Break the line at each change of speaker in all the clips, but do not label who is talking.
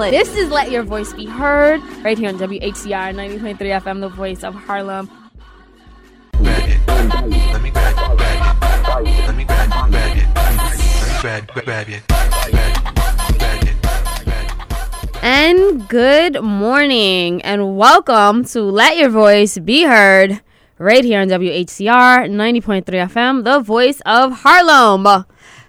This is Let Your Voice Be Heard right here on WHCR 90.3 FM, the voice of Harlem. And good morning, and welcome to Let Your Voice Be Heard right here on WHCR 90.3 FM, the voice of Harlem.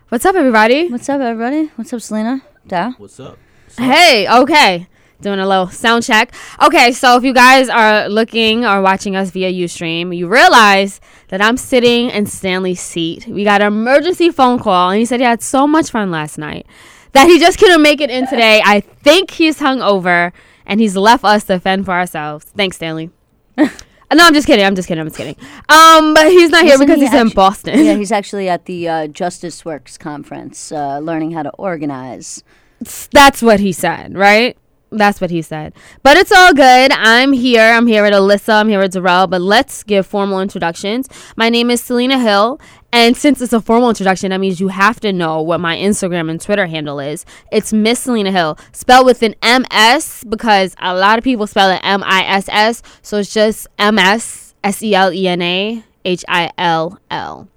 What's up, everybody?
What's up, everybody? What's up, Selena? Da?
What's up?
Hey, okay. Doing a little sound check. Okay, so if you guys are looking or watching us via Ustream, you realize that I'm sitting in Stanley's seat. We got an emergency phone call, and he said he had so much fun last night that he just couldn't make it in today. I think he's hungover, and he's left us to fend for ourselves. Thanks, Stanley. no, I'm just kidding. I'm just kidding. I'm just kidding. Um, but he's not here
Isn't
because
he
he's in Boston.
yeah, he's actually at the uh, Justice Works conference, uh, learning how to organize.
That's what he said, right? That's what he said. But it's all good. I'm here. I'm here with Ilyssa. I'm here with Darrell. But let's give formal introductions. My name is Selena Hill. And since it's a formal introduction, that means you have to know what my Instagram and Twitter handle is. It's Miss Selena Hill, spelled with an MS because a lot of people spell it M I S S. So it's just M S S E L E N A H I L L.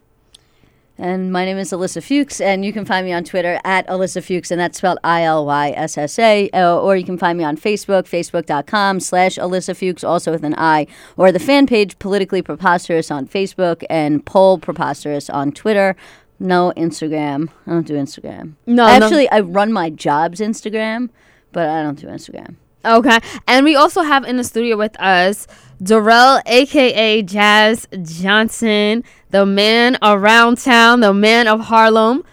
And my name is Ilyssa Fuchs, and you can find me on Twitter at Ilyssa Fuchs, and that's spelled I L Y S S A. Uh, or you can find me on Facebook, facebook.com slash Ilyssa Fuchs, also with an I, or the fan page Politically Preposterous on Facebook and Poll Preposterous on Twitter. No Instagram. I don't do Instagram.
No, no.
Actually, I run my job's Instagram, but I don't do Instagram.
Okay. And we also have in the studio with us Darrell, aka Jazz Johnson, the man around town, the man of Harlem,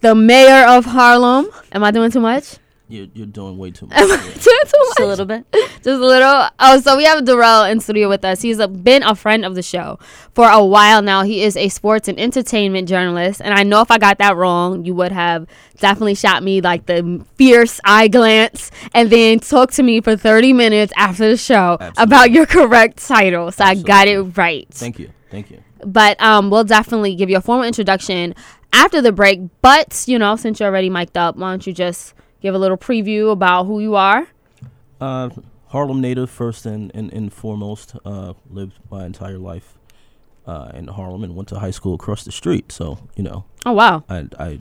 the mayor of Harlem. Am I doing too much?
You're, you're doing way too much.
Am I
Yeah.
Just a little bit.
Just a little. Oh, so we have Darrell in studio with us. He's a, been a friend of the show for a while now. He is a sports and entertainment journalist, and I know if I got that wrong, you would have definitely shot me like the fierce eye glance, and then talk to me for thirty minutes after the show
Absolutely.
about your correct title. So I got it right.
Thank you. Thank you.
But um, we'll definitely give you a formal introduction after the break. But you know, since you're already mic'd up, why don't you just give a little preview about who you are?
Uh, Harlem native, first and, and, and foremost. Uh, lived my entire life uh, in Harlem and went to high school across the street. So, you know,
Oh wow.
I, I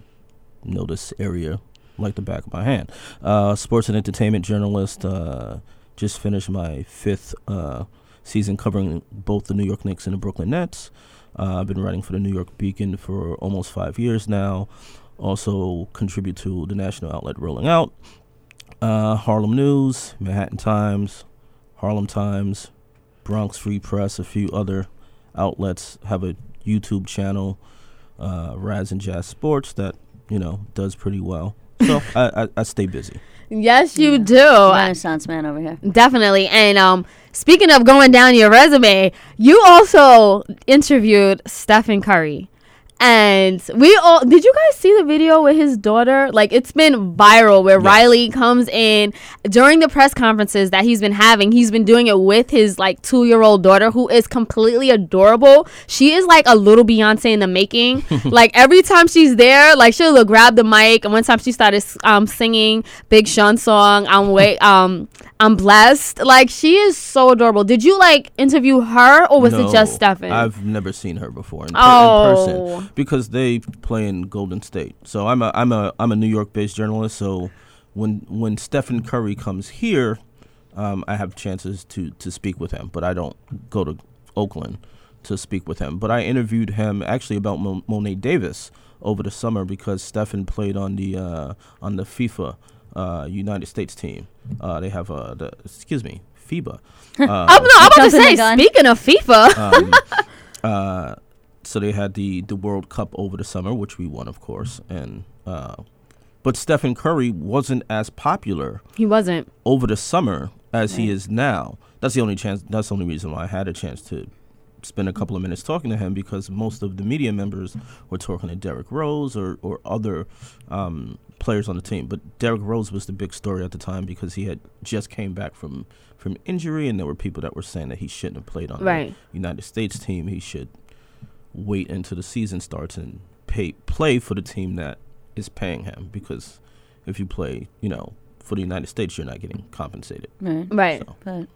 know this area like the back of my hand. Uh, sports and entertainment journalist. Uh, just finished my fifth uh, season covering both the New York Knicks and the Brooklyn Nets. Uh, I've been writing for the New York Beacon for almost five years now. Also contribute to the national outlet Rolling Out, uh, Harlem News, Manhattan Times, Harlem Times, Bronx Free Press, a few other outlets have a YouTube channel, uh, Raz and Jazz Sports that you know does pretty well. So I, I, I stay busy.
Yes, you
Yeah.
do.
Renaissance man over here.
Definitely. And um, speaking of going down your resume, you also interviewed Stephen Curry. And we all did you guys see the video with his daughter? Like it's been viral where
Yes.
Riley comes in during the press conferences that he's been having. He's been doing it with his like two year old daughter who is completely adorable. She is like a little Beyonce in the making. like every time she's there, like she'll grab the mic. And one time she started um singing Big Sean song. I'm wait um I'm blessed. Like she is so adorable. Did you like interview her or was it just
No,
Stephen?
I've never seen her before in,
Oh.
in person because they play in Golden State. So I'm a I'm a I'm a New York based journalist. So when when Stephen Curry comes here, um, I have chances to to speak with him, but I don't go to Oakland to speak with him. But I interviewed him actually about Mo- Mo'ne Davis over the summer because Stephen played on the uh, on the FIFA uh, United States team. Uh, they have uh, the excuse me FIBA. Uh,
I'm, no, I'm about to say, speaking of FIFA,
um, uh, so they had the the World Cup over the summer, which we won, of course, and uh, but Stephen Curry wasn't as popular
he wasn't.
over the summer as he is now. That's the only chance. That's the only reason why I had a chance to spend a couple of minutes talking to him because most of the media members were talking to Derrick Rose or or other um, players on the team. But Derrick Rose was the big story at the time because he had just came back from from injury, and there were people that were saying that he shouldn't have played on
Right.
the United States team. He should wait until the season starts and pay play for the team that is paying him because if you play, you know, for the United States, you're not getting compensated.
Right.
Right.
But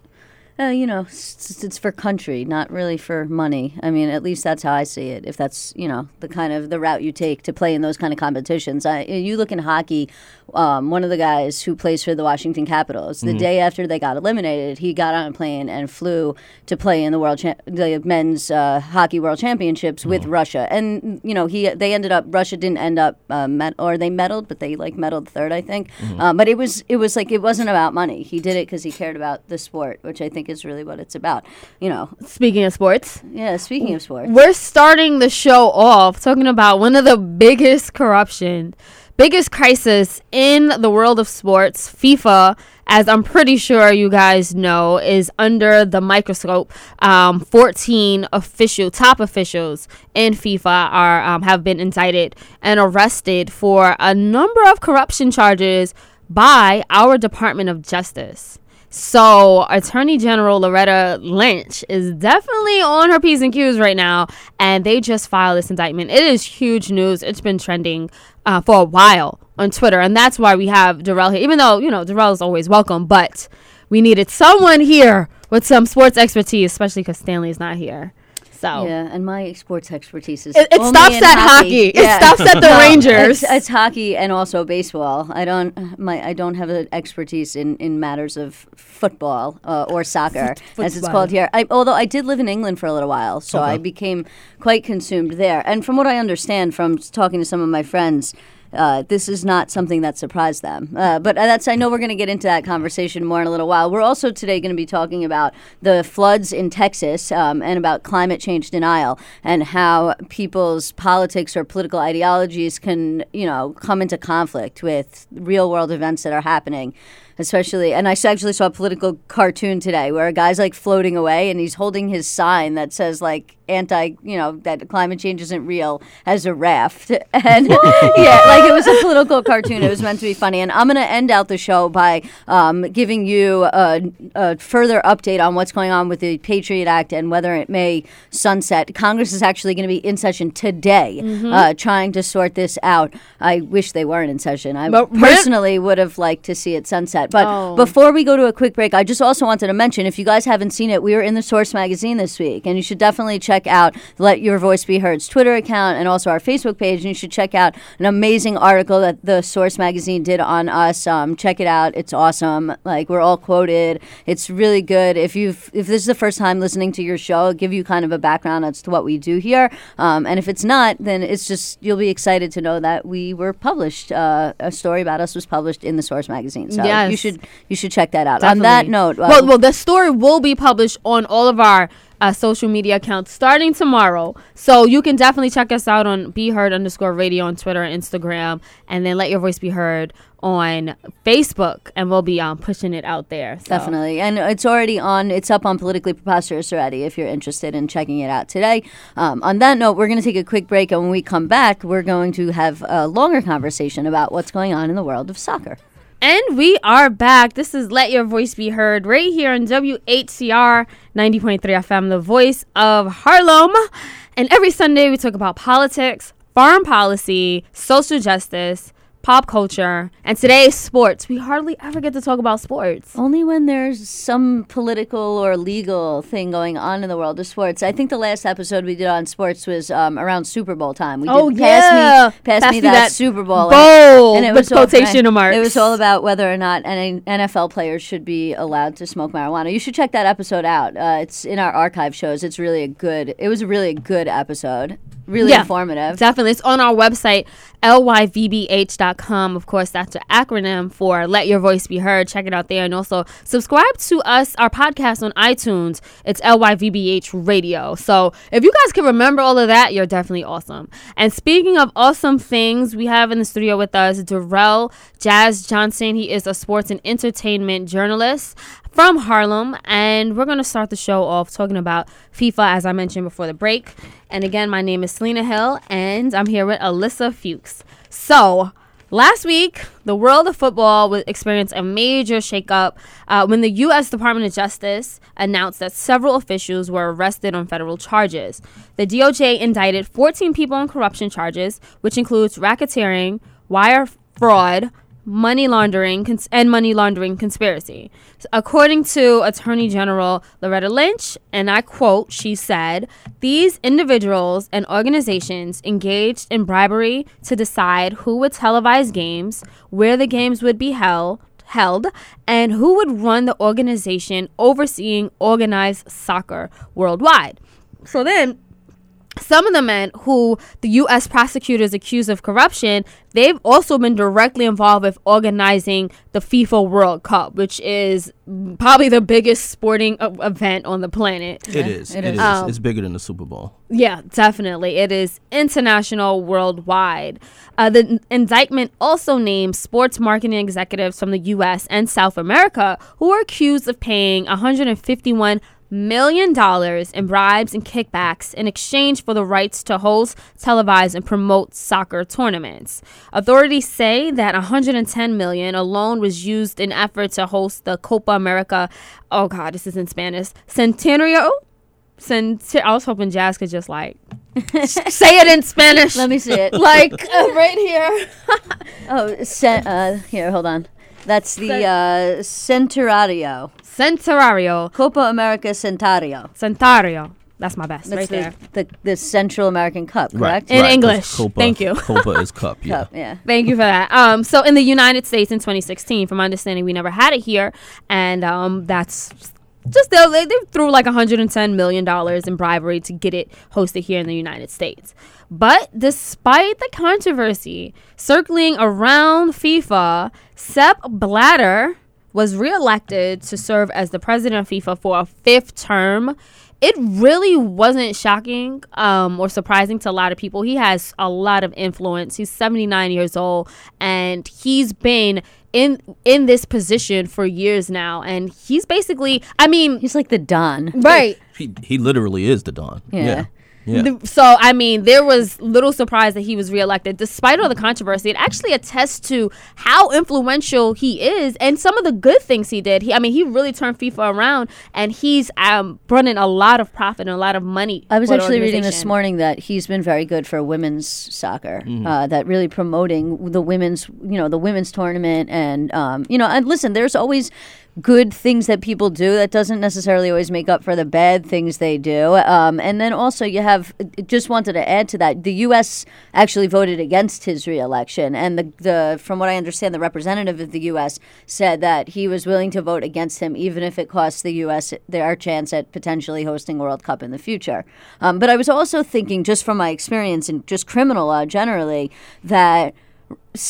uh, you know, it's, it's for country, not really for money. I mean, at least that's how I see it. If that's you know the kind of the route you take to play in those kind of competitions, I, you look in hockey. Um, one of the guys who plays for the Washington Capitals, the day after they got eliminated, he got on a plane and flew to play in the world cha- the men's uh, hockey world championships with Russia. And you know, he they ended up Russia didn't end up uh, met, or they medaled, but they like medaled third, I think. Um, but it was it was like it wasn't about money. He did it because he cared about the sport, which I think is really what it's about. You know,
Speaking of sports,
yeah. Speaking of sports,
we're starting the show off talking about one of the biggest corruption, biggest crisis in the world of sports. FIFA, as I'm pretty sure you guys know, is under the microscope. Um, 14 official top officials in FIFA are um, have been indicted and arrested for a number of corruption charges by our Department of Justice. So, Attorney General Loretta Lynch is definitely on her P's and Q's right now, and they just filed this indictment. It is huge news. It's been trending uh, for a while on Twitter, and that's why we have Darrell here. Even though, you know, Darrell is always welcome, but we needed someone here with some sports expertise, especially because Stanley is not here. So,
yeah. And my sports expertise is
it, it
only
stops
in
at hockey.
Yeah.
It stops at the
No,
Rangers.
It's, it's hockey and also baseball. I don't my I don't have an expertise in, in matters of football uh, or soccer as it's called here. I, although I did live in England for a little while, so I became quite consumed there. And from what I understand from talking to some of my friends. Uh, this is not something that surprised them, uh, but that's. I know we're going to get into that conversation more in a little while. We're also today going to be talking about the floods in Texas um, and about climate change denial and how people's politics or political ideologies can, you know, come into conflict with real world events that are happening. Especially, and I actually saw a political cartoon today where a guy's like floating away and he's holding his sign that says like anti, you know, that climate change isn't real as a raft. And yeah, like it was a political cartoon. It was meant to be funny. And I'm going to end out the show by um, giving you a, a further update on what's going on with the Patriot Act and whether it may sunset. Congress is actually going to be in session today uh, trying to sort this out. I wish they weren't in session. I
But
personally would have liked to see it sunset. But
Oh.
before we go to a quick break, I just also wanted to mention if you guys haven't seen it, we were in the Source magazine this week, and you should definitely check out Let Your Voice Be Heard's Twitter account and also our Facebook page. And you should check out an amazing article that the Source magazine did on us. Um, check it out; it's awesome. Like we're all quoted. It's really good. If you've if this is the first time listening to your show, it'll give you kind of a background as to what we do here. Um, and if it's not, then it's just you'll be excited to know that we were published. Uh, a story about us was published in the Source magazine. So you should you should check that out. On that note, uh,
well, well, the story will be published on all of our uh, social media accounts starting tomorrow. So you can definitely check us out on Be Heard underscore radio on Twitter and Instagram, and then let your voice be heard on Facebook, and we'll be um, pushing it out there. So.
Definitely. And it's already on, it's up on Politically Preposterous already if you're interested in checking it out today. Um, on that note, we're going to take a quick break. And when we come back, we're going to have a longer conversation about what's going on in the world of soccer.
And we are back. This is Let Your Voice Be Heard right here on WHCR 90.3 FM, the voice of Harlem. And every Sunday we talk about politics, foreign policy, social justice, pop culture, and today sports. We hardly ever get to talk about sports.
Only when there's some political or legal thing going on in the world of sports. I think the last episode we did on sports was um, around Super Bowl time. We did
Oh,
pass
yeah.
me, pass, me, that, Super Bowl.
bowl
and it
with
was all-
marks.
It was all about whether or not any NFL players should be allowed to smoke marijuana. You should check that episode out. Uh, it's in our archive shows. It's really a good. It was a really good episode. Really
Yeah.
informative.
Definitely. It's on our website, lyvbh.com. Of course, that's an acronym for Let Your Voice Be Heard. Check it out there. And also subscribe to us, our podcast on iTunes. It's LYVBH Radio. So if you guys can remember all of that, you're definitely awesome. And speaking of awesome things, we have in the studio with us Darrell Jazz Johnson. He is a sports and entertainment journalist from Harlem, and we're going to start the show off talking about FIFA, as I mentioned before the break. And again, my name is Selena Hill, and I'm here with Ilyssa Fuchs. So, last week, the world of football would experience a major shakeup uh, when the U.S. Department of Justice announced that several officials were arrested on federal charges. The DOJ indicted 14 people on corruption charges, which includes racketeering, wire fraud, money laundering cons- and money laundering conspiracy. So according to Attorney General Loretta Lynch, and I quote, she said, "These individuals and organizations engaged in bribery to decide who would televise games, where the games would be held." Held and who would run the organization overseeing organized soccer worldwide. So then some of the men who the U.S. prosecutors accuse of corruption, they've also been directly involved with organizing the FIFA World Cup, which is probably the biggest sporting event on the planet.
It is.
it
It
is.
is.
Um,
it's bigger than the Super Bowl.
Yeah, definitely. It is international, worldwide. Uh, the n- indictment also names sports marketing executives from the U.S. and South America who are accused of paying 151 million dollars in bribes and kickbacks in exchange for the rights to host, televise, and promote soccer tournaments. Authorities say that 110 million alone was used in effort to host the Copa America. Oh God, this is in Spanish. Centenario. Cent- I was hoping Jazz could just like say it in Spanish.
Let me see it.
like uh, right here.
Oh, uh, here, hold on. That's the uh, Centenario.
Centenario.
Copa America Centario.
Centario. That's my best
That's
right
the,
there.
the the Central American Cup, correct?
In
'cause
English.
Copa,
Thank you.
Copa is cup. Yeah.
Cup, yeah.
Thank you for that. Um, so in the United States in 2016, from my understanding, we never had it here, and um, that's just they, they threw like 110 million dollars in bribery to get it hosted here in the United States. But despite the controversy circling around FIFA, Sepp Blatter was reelected to serve as the president of FIFA for a fifth term. It really wasn't shocking um, or surprising to a lot of people. He has a lot of influence. He's 79 years old, and he's been in in this position for years now. And he's basically, I mean,
He's like the Don.
right.
He he literally is the Don.
Yeah.
Yeah. Yeah.
The- So I mean, there was little surprise that he was reelected, despite all the controversy. It actually attests to how influential he is and some of the good things he did. He, I mean, he really turned FIFA around, and he's um, brought in a lot of profit and a lot of money.
I was actually reading this morning that he's been very good for women's soccer. Uh, that really promoting the women's, you know, the women's tournament, and um, you know, and listen, there's always good things that people do that doesn't necessarily always make up for the bad things they do. Um, and then also you have just wanted to add to that the U.S. actually voted against his reelection, and the the from what I understand, the representative of the U.S. said that he was willing to vote against him even if it costs the U.S. their chance at potentially hosting World Cup in the future. Um, but I was also thinking, just from my experience in just criminal law generally, that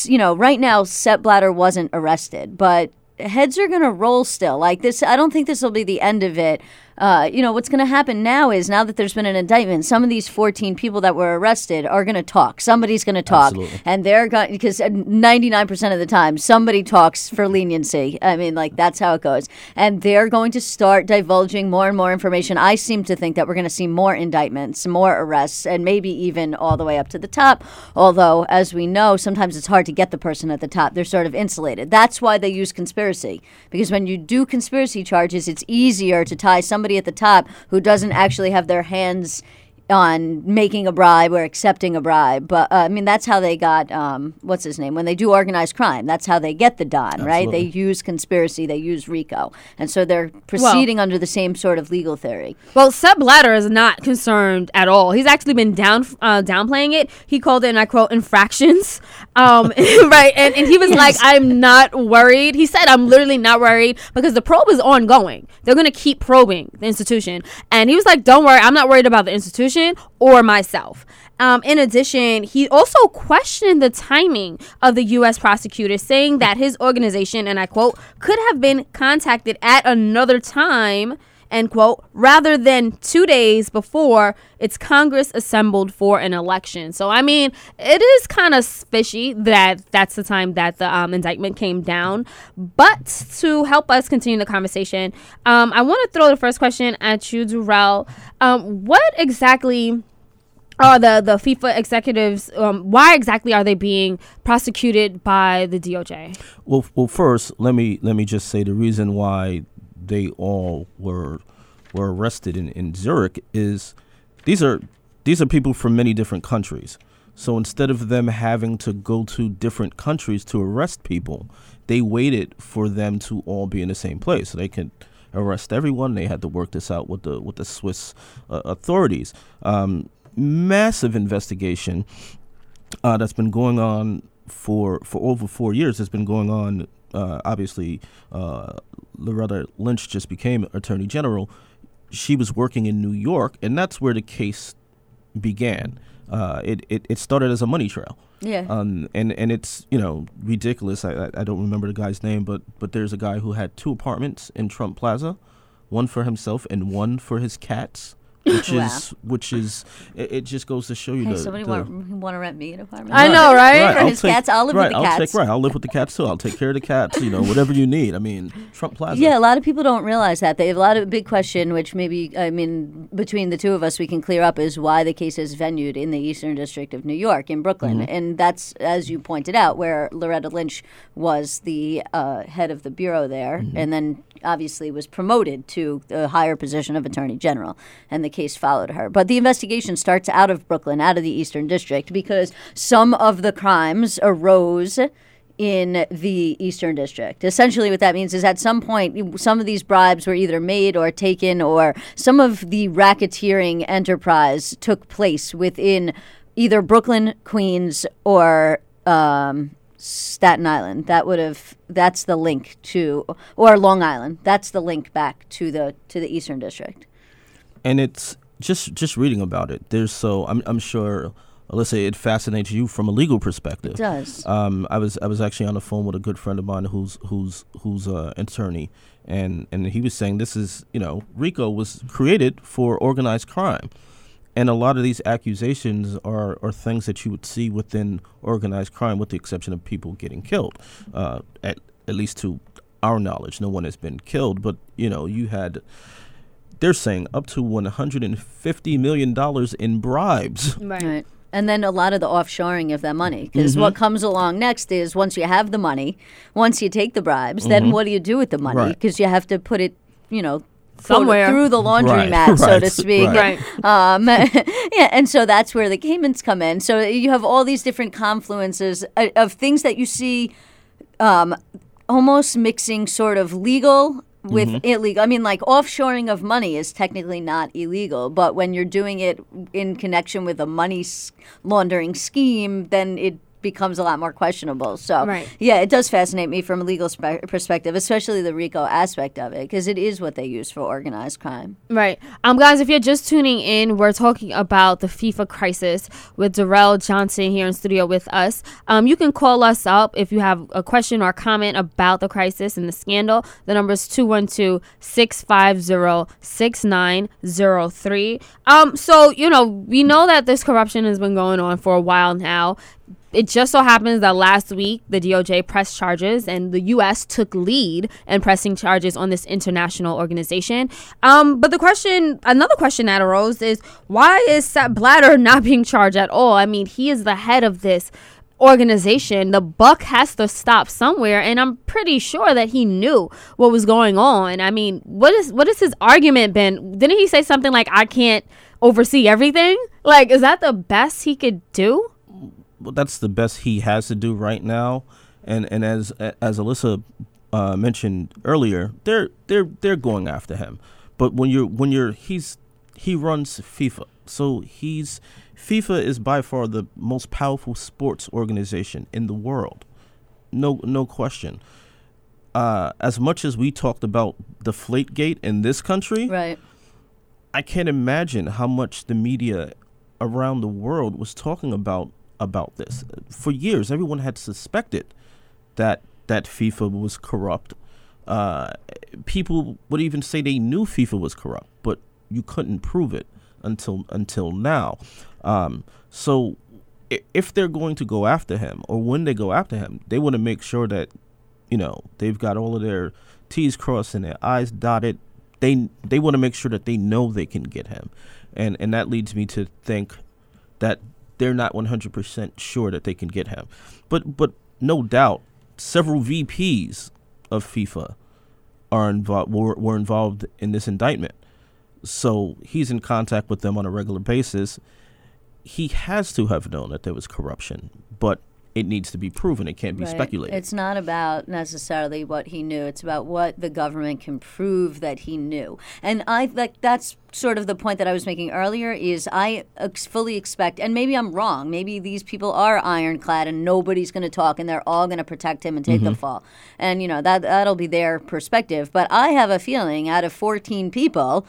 you know, right now, Sepp Blatter wasn't arrested, but heads are going to roll still. Like this, I don't think this will be the end of it. Uh, you know, what's going to happen now is now that there's been an indictment, some of these 14 people that were arrested are going to talk. Somebody's going to talk.
Absolutely.
And they're going, because 99% of the time, somebody talks for leniency. I mean, like, that's how it goes. And they're going to start divulging more and more information. I seem to think that we're going to see more indictments, more arrests, and maybe even all the way up to the top. Although, as we know, sometimes it's hard to get the person at the top. They're sort of insulated. That's why they use conspiracy. Because when you do conspiracy charges, it's easier to tie somebody at the top who doesn't actually have their hands on making a bribe or accepting a bribe. But uh, I mean, that's how they got um, what's his name when they do organized crime. That's how they get the Don, right? They use conspiracy, they use RICO, and so they're proceeding under the same sort of legal theory.
Well, Sepp Blatter is not concerned at all. He's actually been down uh, downplaying it. He called it, and I quote, infractions. Um, right, and, and he was like, "I'm not worried." He said, "I'm literally not worried because the probe is ongoing. They're gonna keep probing the institution." And he was like, "Don't worry, I'm not worried about the institution or myself." Um, in addition, he also questioned the timing of the U.S. prosecutor, saying that his organization, and I quote, could have been contacted at another time end quote, rather than two days before its Congress assembled for an election. So, I mean, it is kind of fishy that that's the time that the um, indictment came down. But to help us continue the conversation, um, I want to throw the first question at you, Darrell. Um, what exactly are the, the FIFA executives, um, why exactly are they being prosecuted by the DOJ?
Well, well, first let me let me just say the reason why they all were were arrested in, in Zurich is these are these are people from many different countries. So instead of them having to go to different countries to arrest people, they waited for them to all be in the same place so they could arrest everyone. They had to work this out with the with the Swiss uh, authorities. Um, massive investigation uh, that's been going on for for over four years. It's been going on. Uh, obviously, uh, Loretta Lynch just became Attorney General. She was working in New York, and that's where the case began. Uh, it, it it started as a money trail.
Yeah.
Um, and and it's you know ridiculous. I, I I don't remember the guy's name, but but there's a guy who had two apartments in Trump Plaza, one for himself and one for his cats, which
Wow.
is which is it, it just goes to show you
Hey,
the,
somebody
the
want, want to rent me an apartment?
I know, right?
Right,
For
I'll
his
take-
cats, I'll live
right,
with the
I'll
cats.
Take, right, I'll live with the cats too. I'll take care of the cats. You know, whatever you need. I mean, Trump Plaza.
Yeah, a lot of people don't realize that. They have a lot of big question, which maybe I mean between the two of us we can clear up is why the case is venued in the Eastern District of New York in Brooklyn, and that's as you pointed out where Loretta Lynch was the uh, head of the bureau there, and then obviously was promoted to the higher position of Attorney General, and the case followed her. But the investigation starts out of Brooklyn, out of the Eastern District, because some of the crimes arose in the Eastern District. Essentially, what that means is at some point, some of these bribes were either made or taken, or some of the racketeering enterprise took place within either Brooklyn, Queens, or um, Staten Island. That would have that's the link to or Long Island. That's the link back to the to the Eastern District.
And it's just just reading about it. There's so I'm I'm sure, Ilyssa, it fascinates you from a legal perspective.
It does.
Um, I was I was actually on the phone with a good friend of mine who's who's who's an attorney, and and he was saying this is you know RICO was created for organized crime, and a lot of these accusations are are things that you would see within organized crime, with the exception of people getting killed. Uh, at at least to our knowledge, no one has been killed, but you know you had. They're saying up to 150 million dollars in bribes.
Right.
Right. And then a lot of the offshoring of that money. Because what comes along next is once you have the money, once you take the bribes, then what do you do with the money?
Right.
Because you have to put it, you know,
Somewhere.
through the laundry
Right,
mat, so
right,
to speak.
right.
Um, yeah, and so that's where the Caymans come in. So you have all these different confluences uh, of things that you see um, almost mixing sort of legal with
Mm-hmm.
illegal. I mean, like offshoring of money is technically not illegal, but when you're doing it in connection with a money laundering scheme, then it becomes a lot more questionable. So,
Right.
yeah, it does fascinate me from a legal spe- perspective, especially the RICO aspect of it, because it is what they use for organized crime.
Right. Um, guys, if you're just tuning in, we're talking about the FIFA crisis with Darrell Johnson here in studio with us. Um, you can call us up if you have a question or comment about the crisis and the scandal. The number is 212 650 6903. Um, so, you know, we know that this corruption has been going on for a while now it just so happens that last week the DOJ pressed charges and the U.S. took lead in pressing charges on this international organization. Um, but the question, another question that arose is why is Sepp Blatter not being charged at all? I mean, he is the head of this organization. The buck has to stop somewhere, and I'm pretty sure that he knew what was going on. I mean, what is what is his argument been? Didn't he say something like, "I can't oversee everything"? Like, is that the best he could do?
That's the best he has to do right now. And and as as Ilyssa uh, mentioned earlier, they're they're they're going after him. But when you're when you're he's he runs FIFA, so he's FIFA is by far the most powerful sports organization in the world. No no question. Uh, as much as we talked about Deflategate in this country,
Right.
I can't imagine how much the media around the world was talking about about this. For years, everyone had suspected that that FIFA was corrupt. Uh, people would even say they knew FIFA was corrupt, but you couldn't prove it until until now. Um, so, if they're going to go after him, or when they go after him, they want to make sure that you know they've got all of their T's crossed and their I's dotted. They they want to make sure that they know they can get him, and and that leads me to think that they're not 100% sure that they can get him. But but no doubt, several VPs of FIFA are involved were, were involved in this indictment. So he's in contact with them on a regular basis. he has to have known that there was corruption, but it needs to be proven. It can't be
Right.
speculated.
It's not about necessarily what he knew. It's about what the government can prove that he knew. And I like that's sort of the point that I was making earlier is I ex- fully expect and maybe I'm wrong. Maybe these people are ironclad and nobody's going to talk and they're all going to protect him and take the mm-hmm. fall. And you know, that that'll be their perspective, but I have a feeling out of 14 people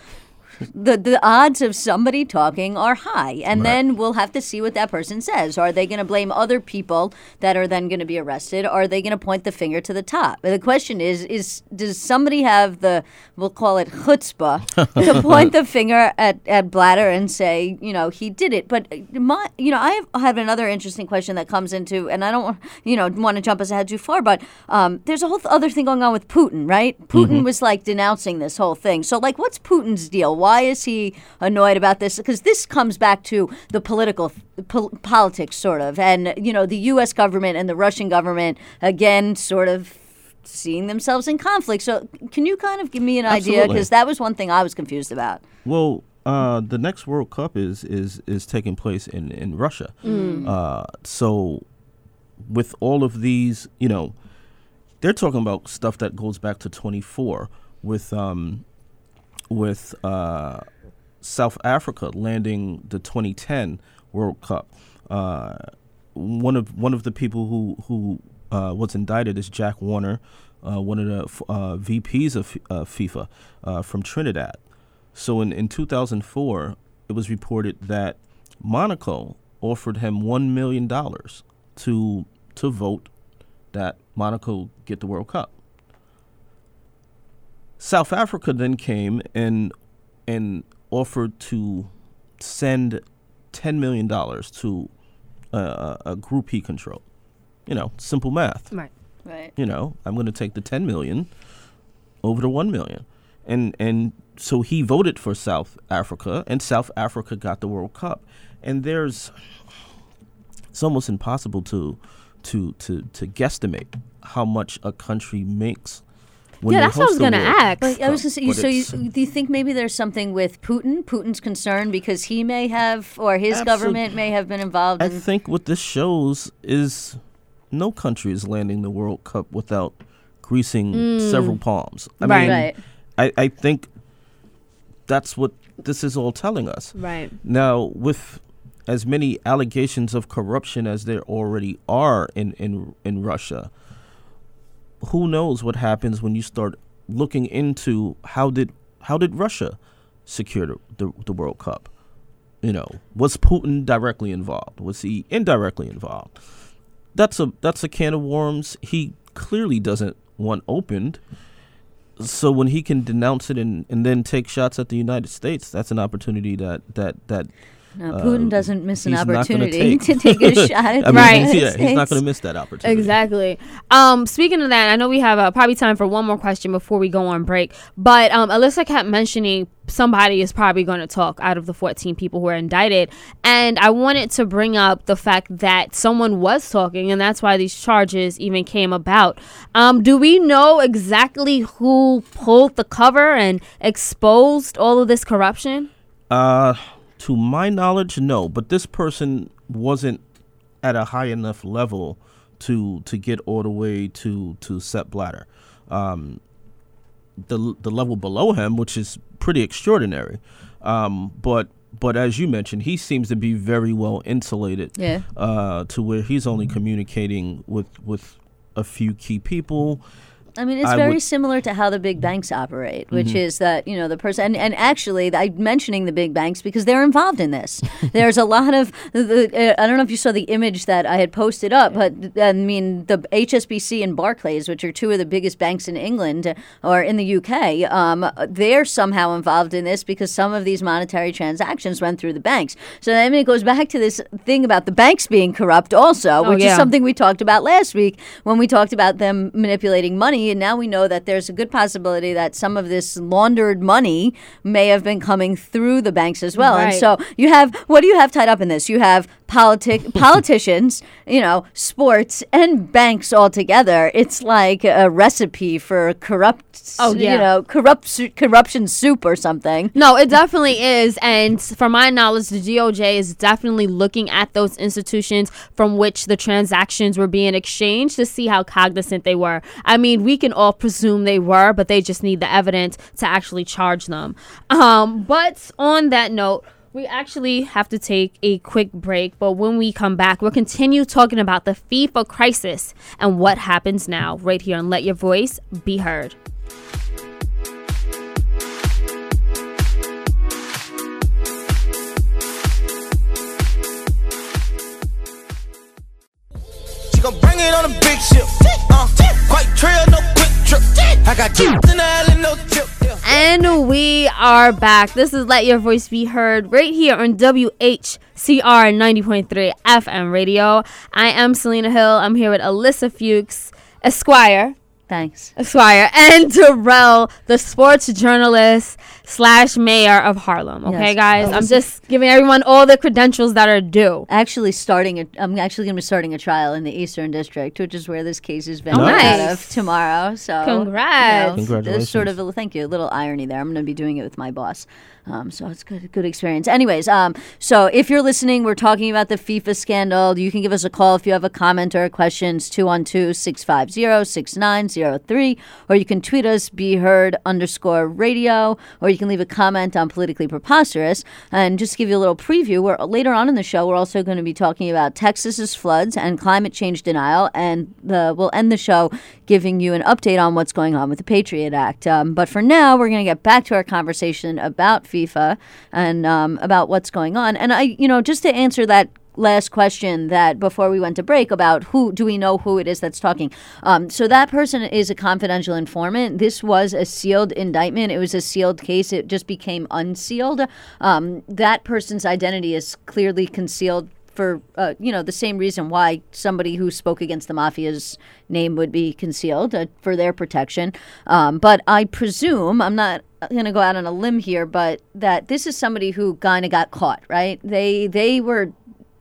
the the odds of somebody talking are high and then we'll have to see what that person says. Are they going to blame other people that are then going to be arrested? Are they going to point the finger to the top? The question is is does somebody have the we'll call it chutzpah to point the finger at, at Blatter and say you know he did it? But my you know I have, I have another interesting question that comes into and I don't you know want to jump us ahead too far but um, there's a whole other thing going on with Putin right? Putin was like denouncing this whole thing. So like what's Putin's deal why is he annoyed about this? Because this comes back to the political pol- politics sort of. And you know the US government and the Russian government again sort of seeing themselves in conflict. So can you kind of give me an idea? Because that was one thing I was confused about.
Well, uh, the next World Cup is is is taking place in in Russia. Uh, so, with all of these, you know, they're talking about stuff that goes back to 24 with um with uh, South Africa landing the 2010 World Cup. Uh, one of one of the people who who uh, was indicted is Jack Warner, uh, one of the uh, VPs of uh, FIFA from Trinidad. So in, in 2004, it was reported that Monaco offered him one million dollars to to vote that Monaco get the World Cup. South Africa then came and and offered to send ten million dollars to uh, a, a, group he controlled. You know, simple math
Right.
right
you know, I'm going to take the 10 million over the 1 million. And and so he voted for South Africa and South Africa got the World Cup. And there's it's almost impossible to to to to guesstimate how much a country makes
Yeah, that's what I was gonna
World
ask.
But I was going to say,
But
so you, do you think maybe there's something with Putin, Putin's concern because he may have, or his
Absolute-
government may have been involved
I
in.
think what this shows is no country is landing the World Cup without greasing mm. several palms. I
Right.
mean,
Right.
I, I think that's what this is all telling us.
Right.
Now, with as many allegations of corruption as there already are in, in, in Russia, who knows what happens when you start looking into how did how did Russia secure the, the, the World Cup? You know, was Putin directly involved? Was he indirectly involved? That's a that's a can of worms he clearly doesn't want opened. So when he can denounce it and, and then take shots at the United States, that's an opportunity that that that
No,
uh,
Putin doesn't miss an
he's
opportunity to take a shot at
I mean,
Right.
United
yeah, he's not going to miss that opportunity.
Exactly. Um, speaking of that, I know we have uh, probably time for one more question before we go on break. But um, Ilyssa kept mentioning somebody is probably going to talk out of the 14 people who are indicted. And I wanted to bring up the fact that someone was talking, and that's why these charges even came about. Um, do we know exactly who pulled the cover and exposed all of this corruption?
Uh, to my knowledge, no. But this person wasn't at a high enough level to to get all the way to to Sepp Blatter. Um, the the level below him, which is pretty extraordinary. Um, but but as you mentioned, he seems to be very well insulated.
Yeah.
Uh, to where he's only communicating with with a few key people.
I mean, it's
I
very
would-
similar to how the big banks operate, which
Mm-hmm.
is that you know the person and, and actually I'm mentioning the big banks because they're involved in this. There's a lot of the, uh, I don't know if you saw the image that I had posted up, but I mean the HSBC and Barclays, which are two of the biggest banks in England uh, or in the UK, um, they're somehow involved in this because some of these monetary transactions went through the banks. So I mean, it goes back to this thing about the banks being corrupt, also, which
yeah.
is something we talked about last week when we talked about them manipulating money money, and now we know that there's a good possibility that some of this laundered money may have been coming through the banks as well. And so you have what do you have tied up in this? You have politic politicians, you know, sports and banks all together. It's like a recipe for corrupt,
Oh, yeah.
you know, corrupt corruption soup or something.
No, it definitely is. And from my knowledge, the DOJ is definitely looking at those institutions from which the transactions were being exchanged to see how cognizant they were. I mean, we can all presume they were, but they just need the evidence to actually charge them. Um, but on that note, we actually have to take a quick break, but when we come back, we'll continue talking about the FIFA crisis and what happens now, right here on Let Your Voice Be Heard.
Gon' bring it on a big ship. Uh, quite trail, no quick trip. I got chips in the alley, no tip.
And we are back. This is Let Your Voice Be Heard right here on WHCR 90.3 FM radio. I am Selena Hill. I'm here with Ilyssa Fuchs, Esquire,
Thanks.
Esquire, and Darrell, the sports journalist slash mayor of Harlem. Okay,
Yes.
guys? I'm just giving everyone all the credentials that are due.
Actually, starting a, I'm actually going to be starting a trial in the Eastern District, which is where this case is being
Oh,
heard out of tomorrow. So,
Congrats.
you know, there's sort of a, thank you, a little irony there. I'm going to be doing it with my boss. Um, so it's good, good experience. Anyways, um, so if you're listening, we're talking about the FIFA scandal. You can give us a call if you have a comment or a question. It's 212-650-6903. Or you can tweet us, be heard underscore radio. Or you can leave a comment on politically preposterous. And just give you a little preview, we're later on in the show, we're also going to be talking about Texas's floods and climate change denial. And the, we'll end the show giving you an update on what's going on with the Patriot Act. Um, but for now, we're going to get back to our conversation about FIFA and um, about what's going on. And I, you know, just to answer that last question that before we went to break about who do we know who it is that's talking? Um, so that person is a confidential informant. This was a sealed indictment. It was a sealed case. It just became unsealed. Um, that person's identity is clearly concealed for uh, you know the same reason why somebody who spoke against the mafia's name would be concealed uh, for their protection. Um, but I presume I'm not going to go out on a limb here, but that this is somebody who kind of got caught, right? They they were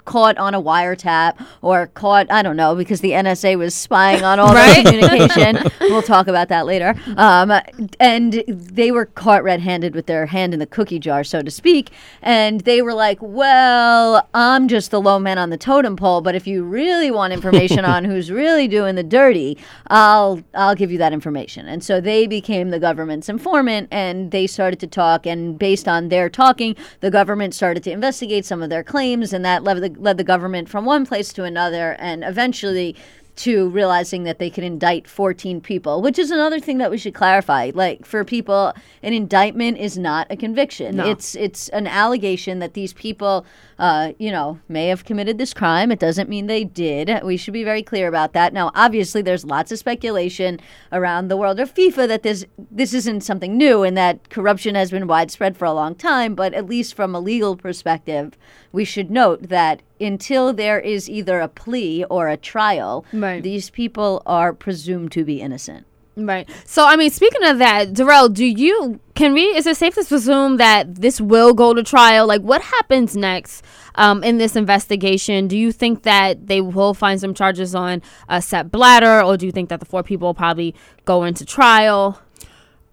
caught on a wiretap or caught I don't know because the NSA was spying on all
Right.
communication. we'll talk about that later. Um, and they were caught red-handed with their hand in the cookie jar, so to speak. And they were like, "Well, I'm just the low man on the totem pole, but if you really want information on who's really doing the dirty, I'll I'll give you that information." And so they became the government's informant, and they started to talk. And based on their talking, the government started to investigate some of their claims, and that led the, led the government from one place to another, and eventually to realizing that they could indict 14 people, which is another thing that we should clarify. Like for people, an indictment is not a conviction.
No.
It's it's an allegation that these people, uh, you know, may have committed this crime. It doesn't mean they did. We should be very clear about that. Now, obviously, there's lots of speculation around the world of FIFA that this this isn't something new and that corruption has been widespread for a long time. But at least from a legal perspective, we should note that until there is either a plea or a trial,
Right.
these people are presumed to be innocent.
Right. So, I mean, speaking of that, Darrell, do you can we? Is it safe to presume that this will go to trial? Like, what happens next um, in this investigation? Do you think that they will find some charges on uh, Sepp Blatter, or do you think that the four people will probably go into trial?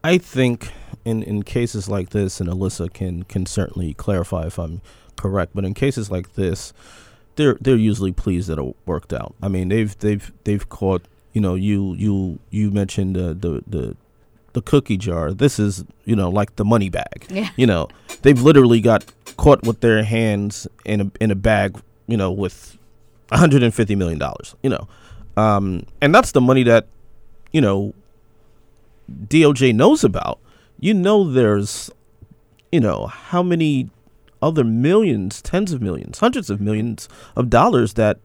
I think in, in cases like this, and Ilyssa can can certainly clarify if I'm correct, but in cases like this, they're they're usually pleas that are worked out. I mean, they've they've they've caught you know you you you mentioned the the the, the cookie jar. This is you know like the money bag.
Yeah.
You know, they've literally got caught with their hands in a in a bag. You know, with 150 million dollars. You know, um, and that's the money that you know DOJ knows about, you know there's, you know, how many other millions, tens of millions, hundreds of millions of dollars that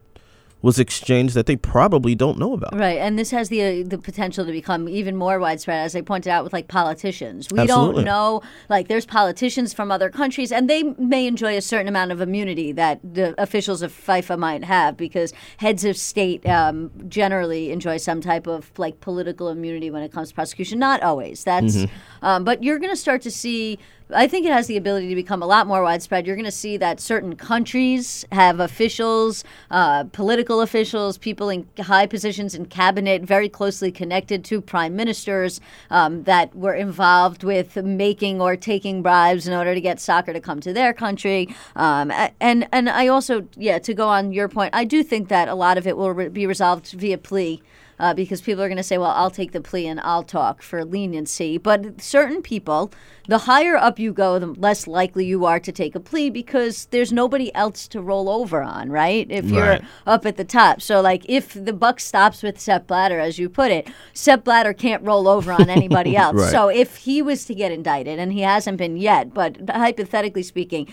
was exchanged that they probably don't know about.
Right, and this has the uh, the potential to become even more widespread, as I pointed out with like politicians. We
Absolutely.
don't know, like there's politicians from other countries, and they may enjoy a certain amount of immunity that the officials of FIFA might have, because heads of state um, generally enjoy some type of like political immunity when it comes to prosecution. Not always. That's, um, but you're going to start to see. I think it has the ability to become a lot more widespread. You're going to see that certain countries have officials, uh, political officials, people in high positions in cabinet, very closely connected to prime ministers um, that were involved with making or taking bribes in order to get soccer to come to their country. Um, and and I also, yeah, to go on your point, I do think that a lot of it will re- be resolved via plea uh, because people are going to say, well, I'll take the plea and I'll talk for leniency. But certain people, the higher up you go, the less likely you are to take a plea because there's nobody else to roll over on, right? If you're
Right.
up at the top. So, like, if the buck stops with Sepp Blatter, as you put it, Sepp Blatter can't roll over on anybody else.
Right.
So, if he was to get indicted, and he hasn't been yet, but hypothetically speaking,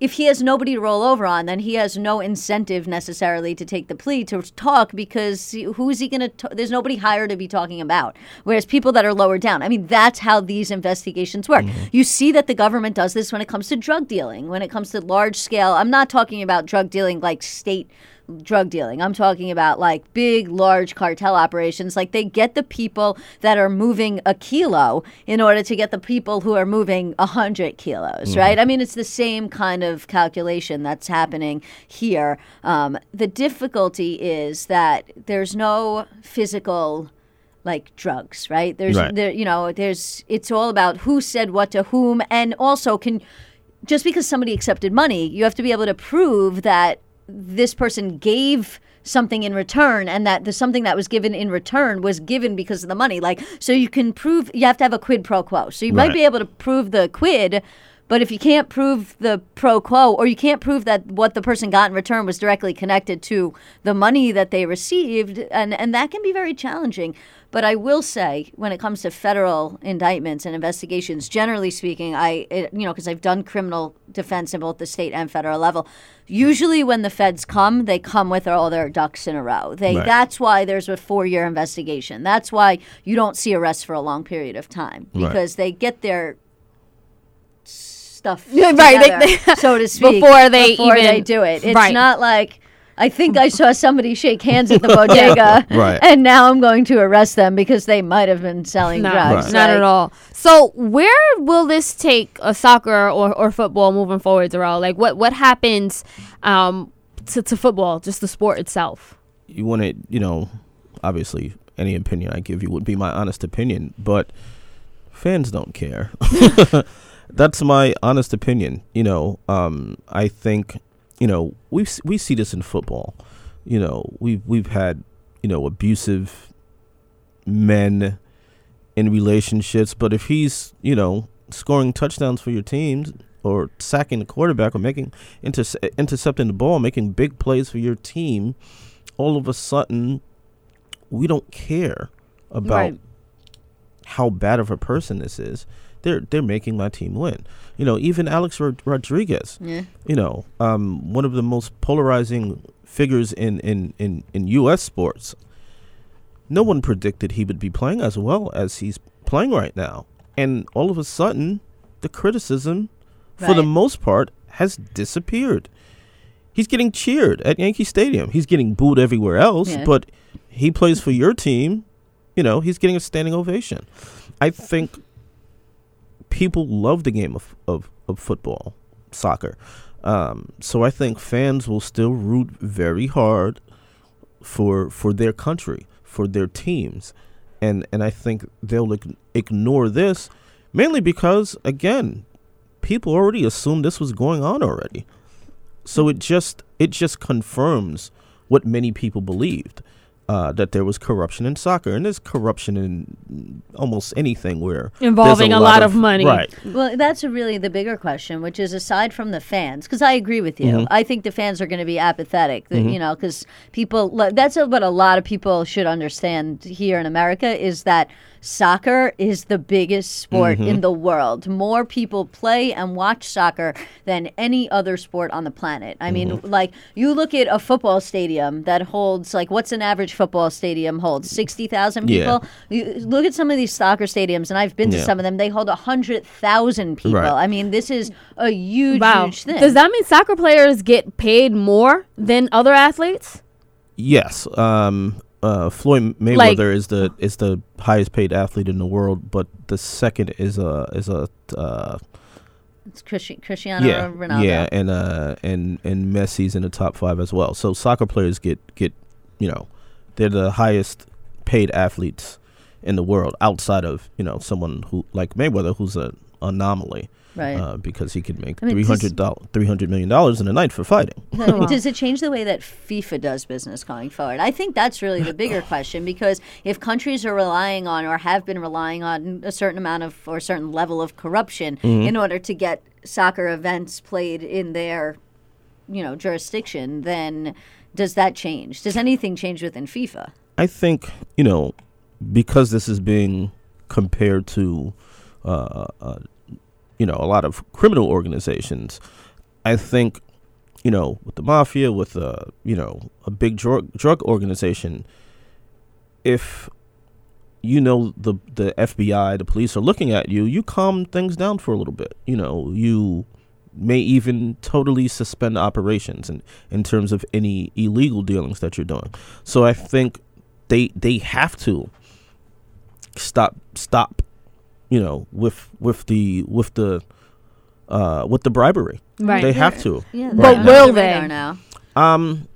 if he has nobody to roll over on, then he has no incentive necessarily to take the plea to talk because who is he going to? There's nobody higher to be talking about. Whereas people that are lower down, I mean, that's how these investigations work. Mm-hmm. You see that the government does this when it comes to drug dealing, when it comes to large scale. I'm not talking about drug dealing like state drug dealing. I'm talking about like big, large cartel operations. Like they get the people that are moving a kilo in order to get the people who are moving a hundred kilos, right? I mean, it's the same kind of calculation that's happening here. Um, the difficulty is that there's no physical like drugs, right? There's
Right.
there you know, there's it's all about who said what to whom and also can just because somebody accepted money, you have to be able to prove that this person gave something in return and that the something that was given in return was given because of the money. Like so you can prove you have to have a quid pro quo. So you might be able to prove the quid but if you can't prove the pro quo, or you can't prove that what the person got in return was directly connected to the money that they received, and, and that can be very challenging. But I will say, when it comes to federal indictments and investigations, generally speaking, I it, you know because I've done criminal defense in both the state and federal level. Usually, when the feds come, they come with all their ducks in a row. They
Right.
that's why there's a four year investigation. That's why you don't see arrests for a long period of time
Right.
because they get their stuff
Yeah, right, they-
together,
they-
so to speak
before they
before
even-
they do it. It's
right.
not like I think I saw somebody shake hands at the bodega,
Right.
and now I'm going to arrest them because they might have been selling
No,
drugs.
Right.
not at all. So where will this take a soccer or, or football moving forward, Darrell? Like what what happens um, to, to football, just the sport itself?
you want to, you know, obviously any opinion I give you would be my honest opinion, but fans don't care. That's my honest opinion. You know, um, I think, you know, we we see this in football. You know, we've we've had, you know, abusive men in relationships, but if he's, you know, scoring touchdowns for your teams or sacking the quarterback or making inter- intercepting the ball, making big plays for your team, all of a sudden we don't care about
Right.
how bad of a person this is. They're they're making my team win. You know, even Alex Rod- Rodriguez.
Yeah.
You know, um, one of the most polarizing figures in, in, in, in U.S. sports. No one predicted he would be playing as well as he's playing right now, and all of a sudden, the criticism, for the most part, has disappeared. He's getting cheered at Yankee Stadium. He's getting booed everywhere else,
Yeah.
but he plays for your team. You know, he's getting a standing ovation. I think people love the game of, of, of football, soccer. Um, so I think fans will still root very hard for for their country, for their teams, and and I think they'll ig- ignore this mainly because again, people already assumed this was going on already. So it just it just confirms what many people believed uh, that there was corruption in soccer, and there's corruption in almost anything where
Involving a lot of money.
right?
Well, that's really the bigger question, which is aside from the fans, because I agree with you.
Mm-hmm.
I think the fans are going to be apathetic. that, You know, because people, that's what a lot of people should understand here in America is that soccer is the biggest sport
Mm-hmm.
in the world. More people play and watch soccer than any other sport on the planet. I mean,
Mm-hmm.
like you look at a football stadium that holds like what's an average football stadium holds? 60,000
Yeah.
people. You look at some of these soccer stadiums and I've been to
Yeah.
some of them. They hold 100,000 people.
Right.
I mean, this is a huge
Wow.
huge thing.
Does that mean soccer players get paid more than other athletes?
Yes. Um, uh, Floyd Mayweather
Like-
is the is the highest paid athlete in the world, but the second is a is a uh,
It's Cristi- Cristiano
yeah
Ronaldo.
yeah, and uh and and Messi's in the top five as well. So soccer players get get you know they're the highest paid athletes in the world outside of you know someone who like Mayweather who's a anomaly.
Right.
Uh, because he could make
I mean,
three
does-
hundred dollars, three hundred million dollars in a night for fighting.
Does it change the way that FIFA does business going forward? I think that's really the bigger question because if countries are relying on or have been relying on a certain amount of or a certain level of corruption
Mm-hmm.
in order to get soccer events played in their, you know, jurisdiction, then does that change? Does anything change within FIFA?
I think you know because this is being compared to uh, uh, you know a lot of criminal organizations. I think you know with the mafia, with uh, you know a big drug drug organization, if you know the the FBI, the police are looking at you, you calm things down for a little bit. You know you may even totally suspend operations in, in terms of any illegal dealings that you're doing. So I think they they have to stop stop you know with with the with the uh with the bribery.
Right.
They have to.
Yeah,
But
they're
will they?
Now.
Um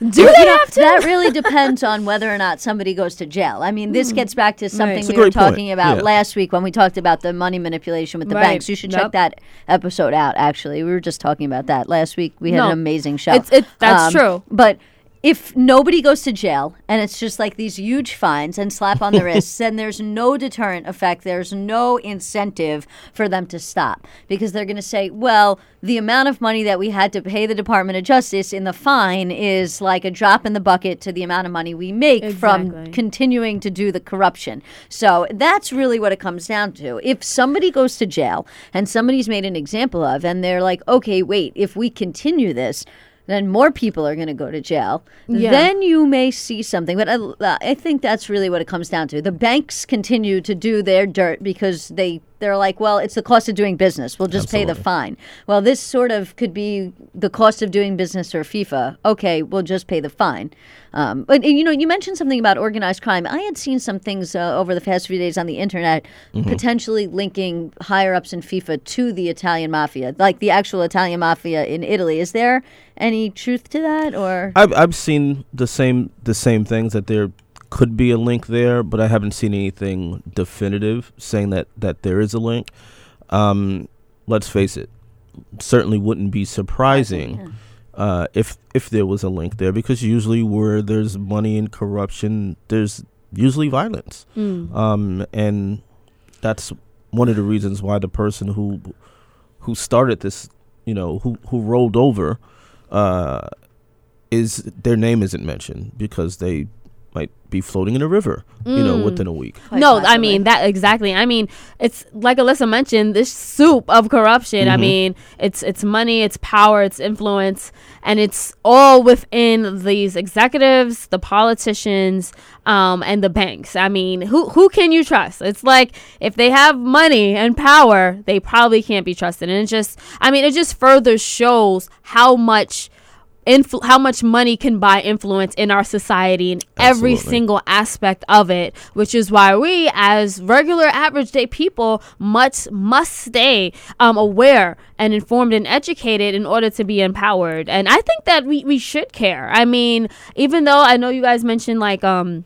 Do
You
they
know,
have to?
That really depends on whether or not somebody goes to jail. I mean, this gets back to something
It's
a
we were
great point.
talking about
Yeah.
last week when we talked about the money manipulation with the
Right.
banks. You should check that episode out. Actually, we were just talking about that last week. We had
No.
an amazing show.
It's- it- that's true.
But if nobody goes to jail and it's just like these huge fines and slap on the wrists, then there's no deterrent effect. There's no incentive for them to stop because they're going to say, well, the amount of money that we had to pay the Department of Justice in the fine is like a drop in the bucket to the amount of money we make from continuing to do the corruption. So that's really what it comes down to. If somebody goes to jail and somebody's made an example of, and they're like, okay, wait, if we continue this, then more people are going to go to jail.
Yeah.
Then you may see something. But I, I think that's really what it comes down to. The banks continue to do their dirt because they they're like, well, it's the cost of doing business. We'll just pay the fine. Well, this sort of could be the cost of doing business or FIFA. Okay, we'll just pay the fine. Um, but you know, you mentioned something about organized crime. I had seen some things uh, over the past few days on the internet, potentially linking higher ups in FIFA to the Italian mafia, like the actual Italian mafia in Italy. Is there any truth to that, or
I've I've seen the same the same things that there could be a link there, but I haven't seen anything definitive saying that that there is a link. Um, let's face it, certainly wouldn't be surprising uh, if if there was a link there because usually where there's money and corruption, there's usually violence, um, and that's one of the reasons why the person who who started this, you know, who who rolled over, uh, is their name isn't mentioned because they be floating in a river, you know, within a week.
Quite
no, I mean that exactly. I mean, it's like Ilyssa mentioned, this soup of corruption.
Mm-hmm.
I mean, it's it's money, it's power, it's influence, and it's all within these executives, the politicians, um, and the banks. I mean, who who can you trust? It's like if they have money and power, they probably can't be trusted. And it just, I mean, it just further shows how much. Influ- how much money can buy influence in our society in every single aspect of it, which is why we, as regular average day people, must must stay um, aware and informed and educated in order to be empowered. And I think that we, we should care. I mean, even though I know you guys mentioned like um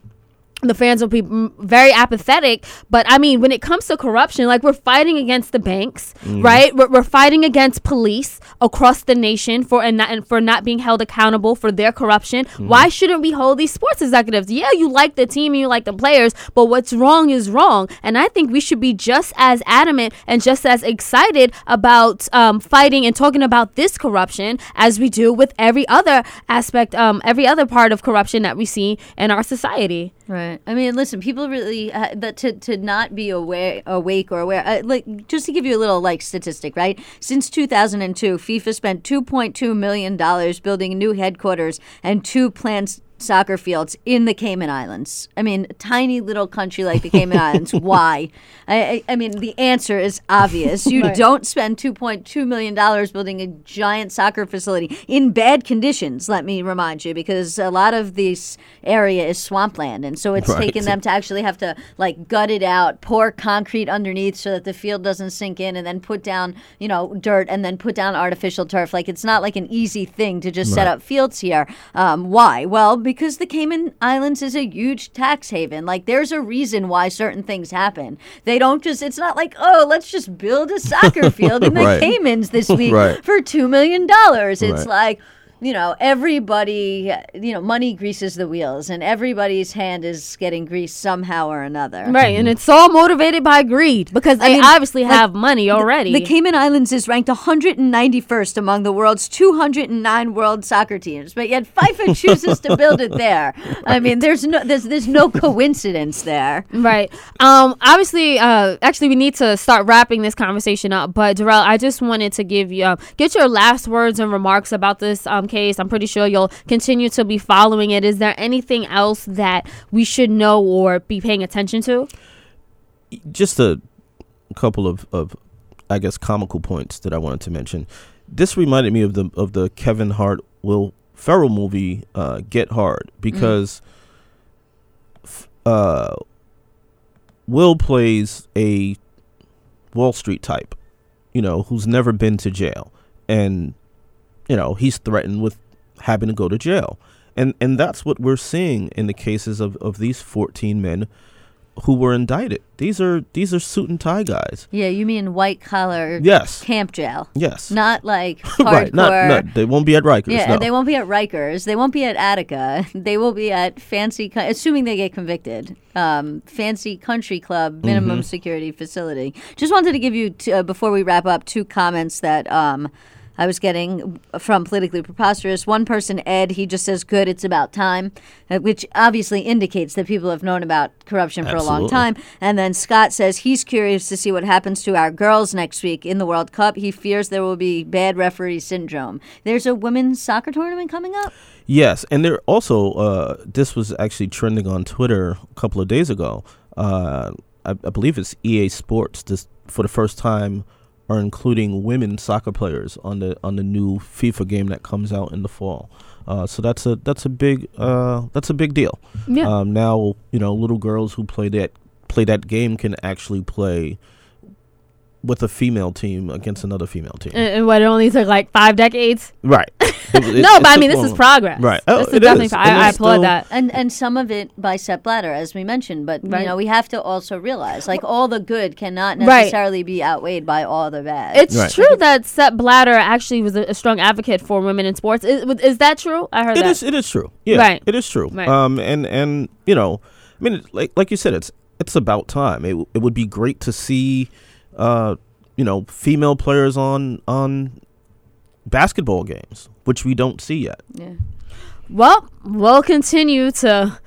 the fans will be mm, very apathetic but i mean when it comes to corruption like we're fighting against the banks right? We're, we're fighting against police across the nation for and not and for not being held accountable for their corruption. Why shouldn't we hold these sports executives? Yeah you like the team and you like the players but what's wrong is wrong. And i think we should be just as adamant and just as excited about um, fighting and talking about this corruption as we do with every other aspect um, every other part of corruption that we see in our society
Right. I mean, listen, people really uh, that to to not be aware, awake or aware. Uh, like just to give you a little like statistic, right? Since 2002, FIFA spent 2.2 million dollars building new headquarters and two planned soccer fields in the Cayman Islands. I mean, a tiny little country like the Cayman Islands. Why? I, I, I mean, the answer is obvious. You
Right.
don't spend 2.2 million dollars building a giant soccer facility in bad conditions. Let me remind you, because a lot of this area is swampland, and so it's
Right.
taken them to actually have to like gut it out, pour concrete underneath so that the field doesn't sink in, and then put down you know dirt, and then put down artificial turf. Like it's not like an easy thing to just set up fields here. Um, why? Well, because the Cayman Islands is a huge tax haven. Like there's a reason why certain things happen. They don't just. It's not like oh, let's just build a soccer field in the
Right.
Caymans this week
Right.
for two million dollars. It's
Right.
like. You know, everybody, you know, money greases the wheels, and everybody's hand is getting greased somehow or another.
Right, and it's all motivated by greed because they
mean,
obviously
like,
have money already.
The Cayman Islands is ranked 191st among the world's 209 world soccer teams, but yet FIFA chooses to build it there. I mean, there's no there's there's no coincidence there.
Right. Um. Obviously, uh, actually, we need to start wrapping this conversation up. But Darrell, I just wanted to give you uh, get your last words and remarks about this um case. I'm pretty sure you'll continue to be following it. Is there anything else that we should know or be paying attention to?
just a couple of, of I guess comical points that I wanted to mention. This reminded me of the of the Kevin Hart Will Ferrell movie uh, Get Hard because f- uh, Will plays a Wall Street type, you know, who's never been to jail, and you know he's threatened with having to go to jail, and and that's what we're seeing in the cases of of these fourteen men who were indicted. These are these are suit and tie guys.
Yeah, you mean white collar
Yes.
camp jail,
Yes.
not like hardcore.
right. Not, not they won't be at Rikers.
Yeah,
no.
they won't be at Rikers. They won't be at Attica. They will be at fancy, assuming they get convicted. Um, fancy country club minimum security facility. Just wanted to give you t- uh, before we wrap up two comments that um, I was getting from politically preposterous. One person, Ed, he just says, "Good, it's about time," uh, which obviously indicates that people have known about corruption for a long time. And then Scott says he's curious to see what happens to our girls next week in the World Cup. He fears there will be bad referee syndrome. There's a women's soccer tournament coming up.
Yes, and there also uh, this was actually trending on Twitter a couple of days ago. Uh, I, I believe it's EA Sports. This for the first time are including women soccer players on the on the new FIFA game that comes out in the fall. Uh, so that's a that's a big uh, that's a big deal.
Yeah.
Um, now you know little girls who play that play that game can actually play with a female team against another female team.
and, and what it only took like five decades.
right. It- it-
no, but I mean this is progress.
Right. Oh,
this is
it
definitely.
is.
pro- I, I applaud that.
And and some of it by Sepp Blatter, as we mentioned. But
Right.
you know, we have to also realize, like, all the good cannot
Right.
necessarily be outweighed by all the bad.
It's
Right.
true that Sepp Blatter actually was a, a strong advocate for women in sports. Is, is that true? I heard
It
that.
is. It is true. Yeah,
Right.
It is true.
Right.
Um, and and you know, I mean, like like you said, it's it's about time. It it would be great to see, uh, you know, female players on on basketball games, which we don't see yet.
yeah.
Well, we'll continue to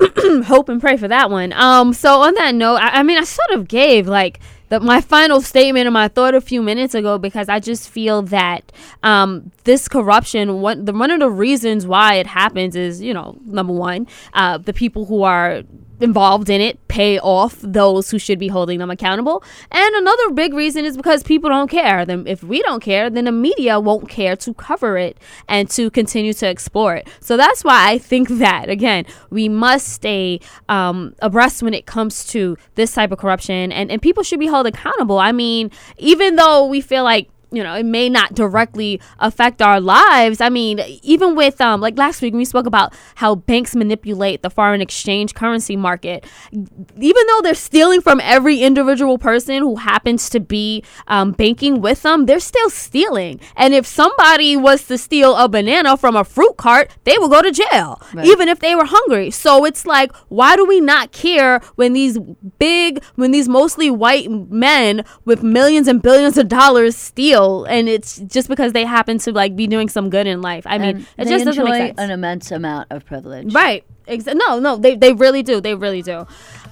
hope and pray for that one. Um, so on that note, I, I mean, I sort of gave like the, my final statement and my thought a few minutes ago because I just feel that um, this corruption, one the one of the reasons why it happens is you know number one, uh, the people who are involved in it pay off those who should be holding them accountable. And another big reason is because people don't care. Then if we don't care, then the media won't care to cover it and to continue to explore it. So that's why I think that again, we must stay um, abreast when it comes to this type of corruption and, and people should be held accountable. I mean, even though we feel like you know, it may not directly affect our lives. I mean, even with um, like last week we spoke about how banks manipulate the foreign exchange currency market, even though they're stealing from every individual person who happens to be um, banking with them, they're still stealing. And if somebody was to steal a banana from a fruit cart, they will go to jail, even if they were hungry. So it's like, why do we not care when these big, when these mostly white men with millions and billions of dollars steal? Feel and it's just because they happen to like be doing some good in life. I mean,
And
it just doesn't make sense.
an immense amount of privilege.
Right. Ex- no, no, they, they really do. They really do.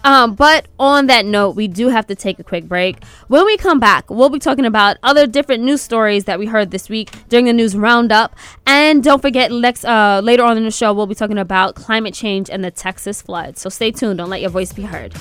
Um, but on that note, we do have to take a quick break. When we come back, we'll be talking about other different news stories that we heard this week during the news roundup. And don't forget, next uh, later on in the show, we'll be talking about climate change and the Texas flood. So stay tuned. Don't let your voice be heard.